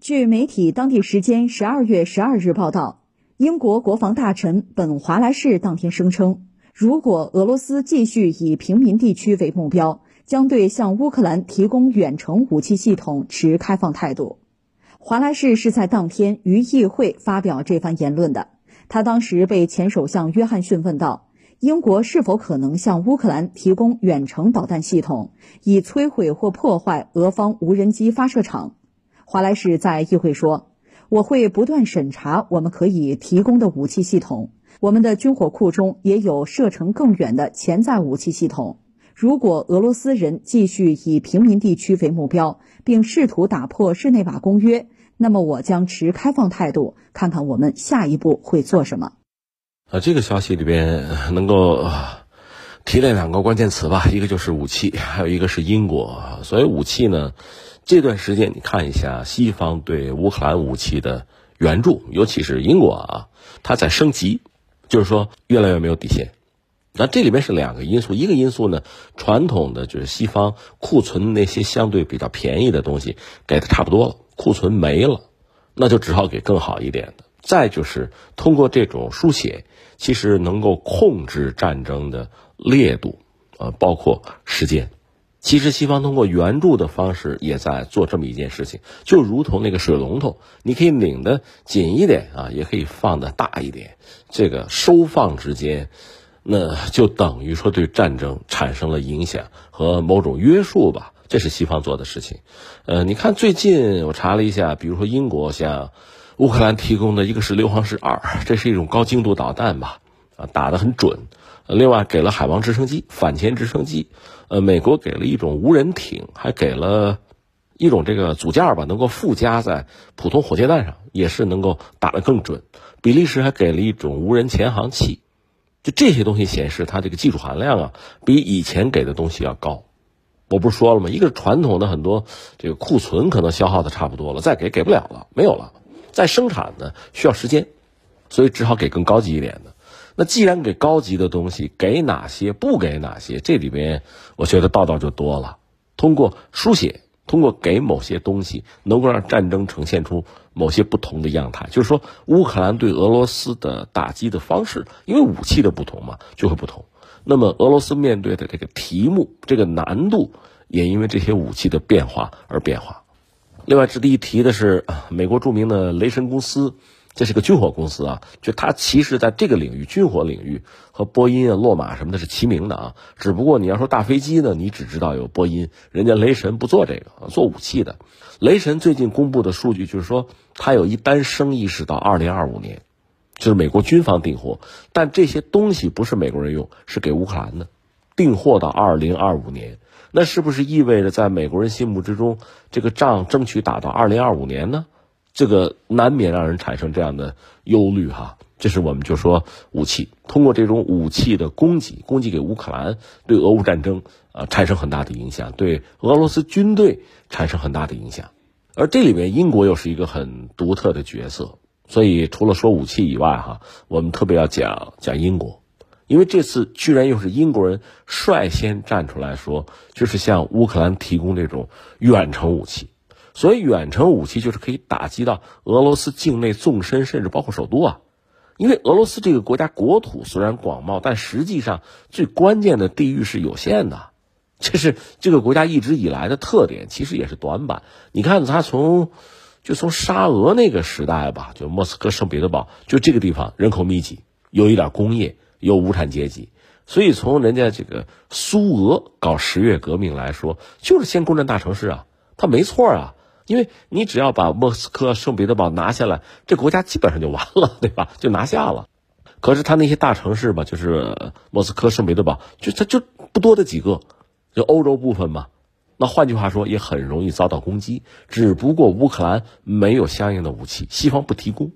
据媒体当地时间十二月十二日报道，英国国防大臣本·华莱士当天声称，如果俄罗斯继续以平民地区为目标，将对向乌克兰提供远程武器系统持开放态度。华莱士是在当天于议会发表这番言论的。他当时被前首相约翰逊问到，英国是否可能向乌克兰提供远程导弹系统，以摧毁或破坏俄方无人机发射场。华莱士在议会说：“我会不断审查我们可以提供的武器系统，我们的军火库中也有射程更远的潜在武器系统。如果俄罗斯人继续以平民地区为目标，并试图打破日内瓦公约，那么我将持开放态度，看看我们下一步会做什么。”啊，这个消息里边能够提炼两个关键词吧，一个就是武器，还有一个是英国。所以武器呢？这段时间，你看一下西方对乌克兰武器的援助，尤其是英国啊，它在升级，就是说越来越没有底线。那这里面是两个因素，一个因素呢，传统的就是西方库存那些相对比较便宜的东西给的差不多了，库存没了，那就只好给更好一点的。再就是通过这种书写，其实能够控制战争的烈度，呃，包括时间。其实西方通过援助的方式也在做这么一件事情，就如同那个水龙头，你可以拧得紧一点啊，也可以放得大一点。这个收放之间，那就等于说对战争产生了影响和某种约束吧。这是西方做的事情。呃，你看最近我查了一下，比如说英国向乌克兰提供的一个是硫磺石二，这是一种高精度导弹吧，啊，打得很准。另外给了海王直升机、反潜直升机。呃，美国给了一种无人艇，还给了一种这个组件吧，能够附加在普通火箭弹上，也是能够打得更准。比利时还给了一种无人潜航器，就这些东西显示它这个技术含量啊，比以前给的东西要高。我不是说了吗？一个传统的很多这个库存可能消耗的差不多了，再给给不了了，没有了。再生产呢需要时间，所以只好给更高级一点的。那既然给高级的东西，给哪些不给哪些？这里边我觉得道道就多了。通过书写，通过给某些东西，能够让战争呈现出某些不同的样态。就是说，乌克兰对俄罗斯的打击的方式，因为武器的不同嘛，就会不同。那么俄罗斯面对的这个题目，这个难度也因为这些武器的变化而变化。另外值得一提的是，美国著名的雷神公司。这是个军火公司啊，就它其实在这个领域，军火领域和波音啊、洛马什么的是齐名的啊。只不过你要说大飞机呢，你只知道有波音，人家雷神不做这个，做武器的。雷神最近公布的数据就是说，它有一单生意是到二零二五年，就是美国军方订货，但这些东西不是美国人用，是给乌克兰的，订货到二零二五年，那是不是意味着在美国人心目之中，这个仗争取打到二零二五年呢？这个难免让人产生这样的忧虑哈，这是我们就说武器。通过这种武器的供给，供给给乌克兰，对俄乌战争啊产生很大的影响，对俄罗斯军队产生很大的影响，而这里面英国又是一个很独特的角色，所以除了说武器以外哈，我们特别要讲讲英国，因为这次居然又是英国人率先站出来说，就是向乌克兰提供这种远程武器。所以，远程武器就是可以打击到俄罗斯境内纵深，甚至包括首都啊。因为俄罗斯这个国家国土虽然广袤，但实际上最关键的地域是有限的，这是这个国家一直以来的特点，其实也是短板。你看，它从就从沙俄那个时代吧，就莫斯科、圣彼得堡，就这个地方人口密集，有一点工业，有无产阶级，所以从人家这个苏俄搞十月革命来说，就是先攻占大城市啊，它没错啊。因为你只要把莫斯科、圣彼得堡拿下来，这国家基本上就完了，对吧？就拿下了。可是他那些大城市吧，就是莫斯科、圣彼得堡，就他就不多的几个，就欧洲部分嘛。那换句话说，也很容易遭到攻击。只不过乌克兰没有相应的武器，西方不提供。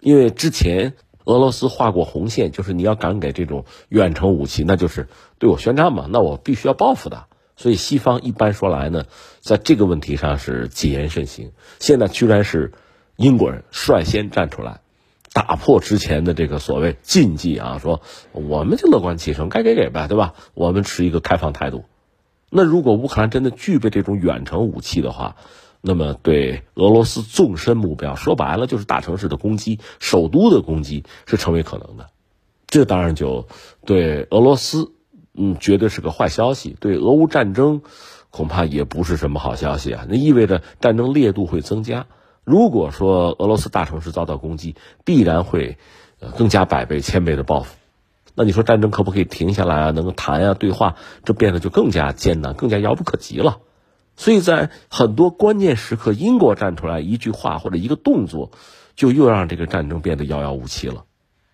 因为之前俄罗斯画过红线，就是你要敢给这种远程武器，那就是对我宣战嘛，那我必须要报复的。所以西方一般说来呢，在这个问题上是谨言慎行。现在居然是英国人率先站出来，打破之前的这个所谓禁忌啊，说我们就乐观其成，该给给呗，对吧？我们持一个开放态度。那如果乌克兰真的具备这种远程武器的话，那么对俄罗斯纵深目标，说白了就是大城市的攻击、首都的攻击是成为可能的。这当然就对俄罗斯，嗯，绝对是个坏消息。对俄乌战争，恐怕也不是什么好消息啊。那意味着战争烈度会增加。如果说俄罗斯大城市遭到攻击，必然会更加百倍、千倍的报复。那你说战争可不可以停下来啊？能够谈啊、对话，这变得就更加艰难、更加遥不可及了。所以在很多关键时刻，英国站出来一句话或者一个动作，就又让这个战争变得遥遥无期了。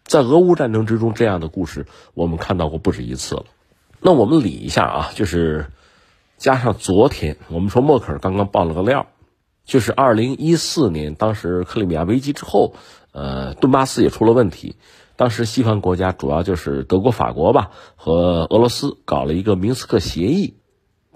在俄乌战争之中，这样的故事我们看到过不止一次了。那我们理一下啊，就是加上昨天我们说默克尔刚刚爆了个料，就是二零一四年当时克里米亚危机之后，呃，顿巴斯也出了问题。当时西方国家主要就是德国、法国吧，和俄罗斯搞了一个明斯克协议。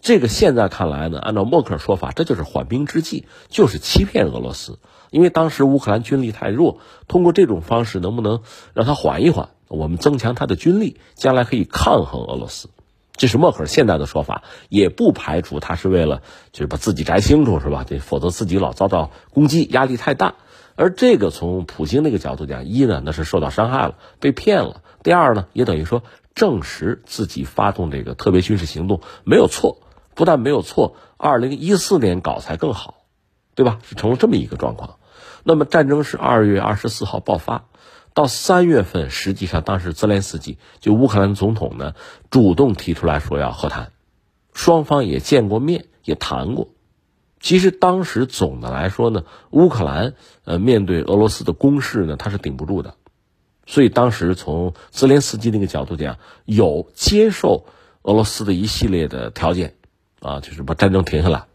这个现在看来呢，按照默克尔说法，这就是缓兵之计，就是欺骗俄罗斯。因为当时乌克兰军力太弱，通过这种方式能不能让他缓一缓？我们增强他的军力，将来可以抗衡俄罗斯。这是默克尔现在的说法，也不排除他是为了就是把自己摘清楚，是吧？这否则自己老遭到攻击，压力太大。而这个从普京那个角度讲，一呢那是受到伤害了，被骗了；第二呢，也等于说证实自己发动这个特别军事行动没有错，不但没有错，二零一四年搞才更好，对吧？是成了这么一个状况。那么战争是二月二十四号爆发，到三月份，实际上当时泽连斯基就乌克兰总统呢主动提出来说要和谈，双方也见过面，也谈过。其实当时总的来说呢，乌克兰呃面对俄罗斯的攻势呢，他是顶不住的，所以当时从泽连斯基那个角度讲，有接受俄罗斯的一系列的条件，啊，就是把战争停下来，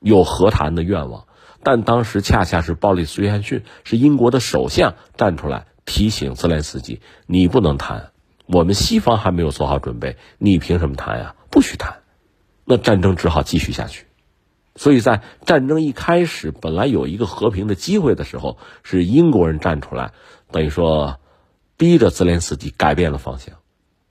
有和谈的愿望。但当时恰恰是鲍里斯·约翰逊是英国的首相站出来提醒泽连斯基：“你不能谈，我们西方还没有做好准备，你凭什么谈呀？不许谈。”那战争只好继续下去。所以在战争一开始，本来有一个和平的机会的时候，是英国人站出来，等于说逼着泽连斯基改变了方向。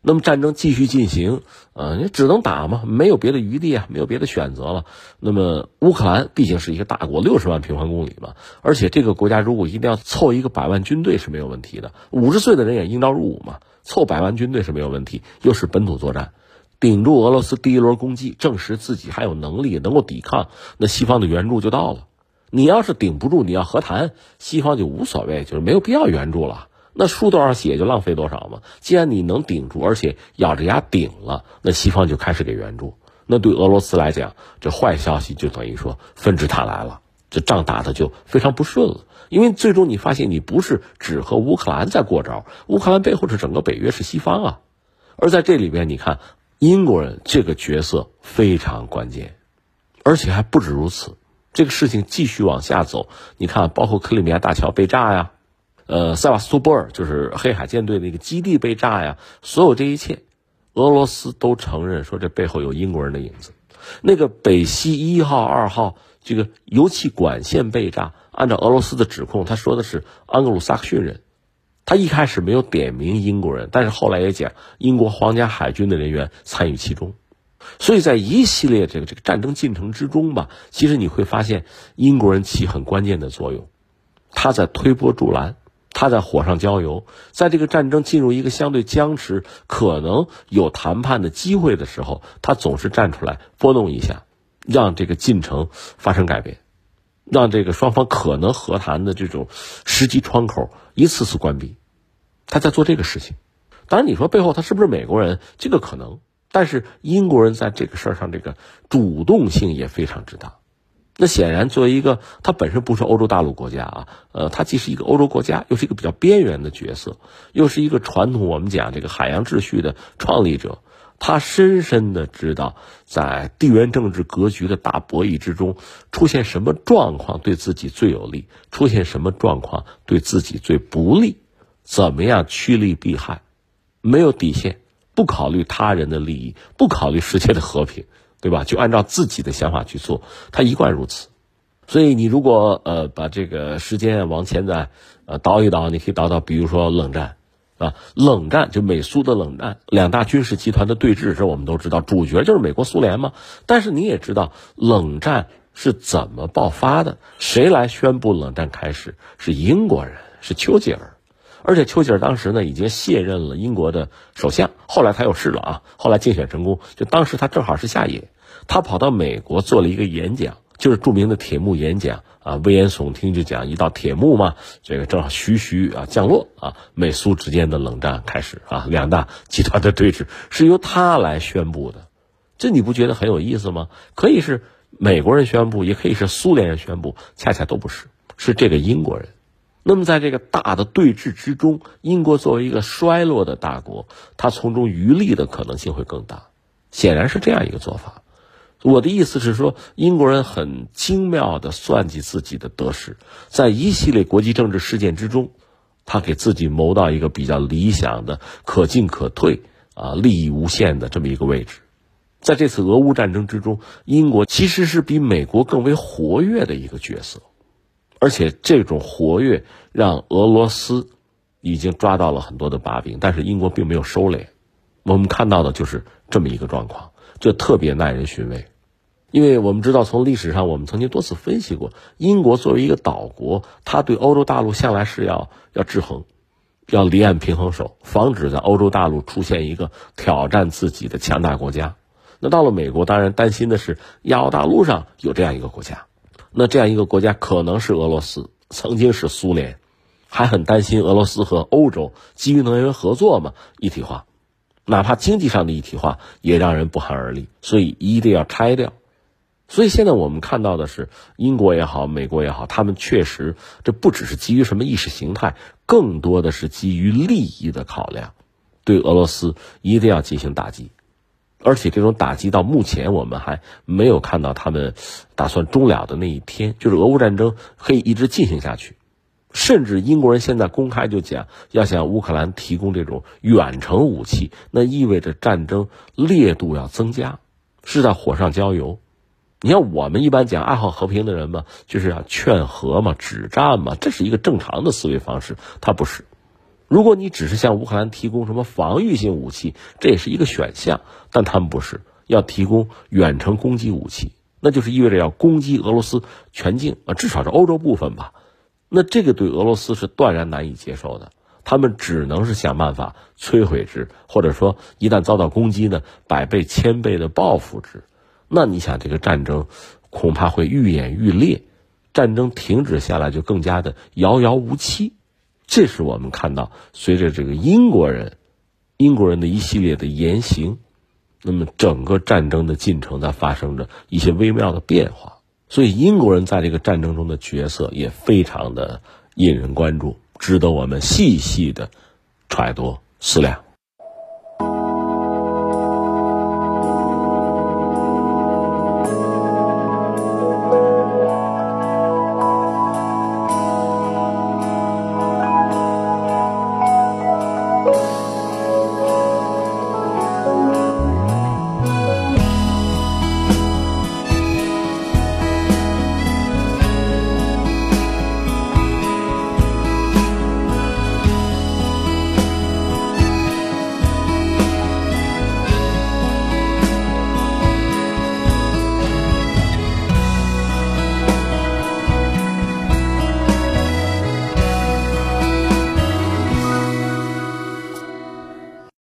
那么战争继续进行，呃，你只能打嘛，没有别的余地啊，没有别的选择了。那么乌克兰毕竟是一个大国，六十万平方公里嘛，而且这个国家如果一定要凑一个百万军队是没有问题的，五十岁的人也应召入伍嘛，凑百万军队是没有问题。又是本土作战，顶住俄罗斯第一轮攻击，证实自己还有能力能够抵抗，那西方的援助就到了。你要是顶不住，你要和谈，西方就无所谓，就是没有必要援助了。那输多少血就浪费多少嘛。既然你能顶住，而且咬着牙顶了，那西方就开始给援助。那对俄罗斯来讲，这坏消息就等于说纷至沓来了，这仗打的就非常不顺了。因为最终你发现，你不是只和乌克兰在过招，乌克兰背后是整个北约，是西方啊。而在这里边，你看英国人这个角色非常关键，而且还不止如此。这个事情继续往下走，你看，包括克里米亚大桥被炸呀。呃，塞瓦斯托波尔就是黑海舰队那个基地被炸呀，所有这一切，俄罗斯都承认说这背后有英国人的影子。那个北溪一号、二号这个油气管线被炸，按照俄罗斯的指控，他说的是安格鲁萨克逊人，他一开始没有点名英国人，但是后来也讲英国皇家海军的人员参与其中。所以在一系列这个这个战争进程之中吧，其实你会发现英国人起很关键的作用，他在推波助澜。他在火上浇油，在这个战争进入一个相对僵持、可能有谈判的机会的时候，他总是站出来拨弄一下，让这个进程发生改变，让这个双方可能和谈的这种时机窗口一次次关闭。他在做这个事情。当然，你说背后他是不是美国人？这个可能，但是英国人在这个事儿上这个主动性也非常之大。那显然，作为一个它本身不是欧洲大陆国家啊，呃，它既是一个欧洲国家，又是一个比较边缘的角色，又是一个传统我们讲这个海洋秩序的创立者，他深深的知道，在地缘政治格局的大博弈之中，出现什么状况对自己最有利，出现什么状况对自己最不利，怎么样趋利避害，没有底线，不考虑他人的利益，不考虑世界的和平。对吧？就按照自己的想法去做，他一贯如此。所以你如果呃把这个时间往前再呃倒一倒，你可以倒到比如说冷战啊，冷战就美苏的冷战，两大军事集团的对峙，这我们都知道，主角就是美国苏联嘛。但是你也知道，冷战是怎么爆发的？谁来宣布冷战开始？是英国人，是丘吉尔。而且丘吉尔当时呢已经卸任了英国的首相，后来他又试了啊，后来竞选成功，就当时他正好是下野，他跑到美国做了一个演讲，就是著名的铁幕演讲啊，危言耸听就讲一道铁幕嘛，这个正好徐徐啊降落啊，美苏之间的冷战开始啊，两大 集团的对峙是由他来宣布的，这你不觉得很有意思吗？可以是美国人宣布，也可以是苏联人宣布，恰恰都不是，是这个英国人。那么，在这个大的对峙之中，英国作为一个衰落的大国，它从中渔利的可能性会更大，显然是这样一个做法。我的意思是说，英国人很精妙的算计自己的得失，在一系列国际政治事件之中，他给自己谋到一个比较理想的、可进可退啊、利益无限的这么一个位置。在这次俄乌战争之中，英国其实是比美国更为活跃的一个角色。而且这种活跃让俄罗斯已经抓到了很多的把柄，但是英国并没有收敛。我们看到的就是这么一个状况，就特别耐人寻味。因为我们知道，从历史上我们曾经多次分析过，英国作为一个岛国，它对欧洲大陆向来是要要制衡，要离岸平衡手，防止在欧洲大陆出现一个挑战自己的强大国家。那到了美国，当然担心的是亚欧大陆上有这样一个国家。那这样一个国家可能是俄罗斯，曾经是苏联，还很担心俄罗斯和欧洲基于能源合作嘛一体化，哪怕经济上的一体化也让人不寒而栗，所以一定要拆掉。所以现在我们看到的是，英国也好，美国也好，他们确实这不只是基于什么意识形态，更多的是基于利益的考量，对俄罗斯一定要进行打击。而且这种打击到目前我们还没有看到他们打算终了的那一天，就是俄乌战争可以一直进行下去，甚至英国人现在公开就讲要向乌克兰提供这种远程武器，那意味着战争烈度要增加，是在火上浇油。你像我们一般讲爱好和平的人嘛，就是要劝和嘛、止战嘛，这是一个正常的思维方式，他不是。如果你只是向乌克兰提供什么防御性武器，这也是一个选项，但他们不是要提供远程攻击武器，那就是意味着要攻击俄罗斯全境啊，至少是欧洲部分吧。那这个对俄罗斯是断然难以接受的，他们只能是想办法摧毁之，或者说一旦遭到攻击呢，百倍千倍的报复之。那你想，这个战争恐怕会愈演愈烈，战争停止下来就更加的遥遥无期。这是我们看到，随着这个英国人、英国人的一系列的言行，那么整个战争的进程在发生着一些微妙的变化。所以，英国人在这个战争中的角色也非常的引人关注，值得我们细细的揣度思量。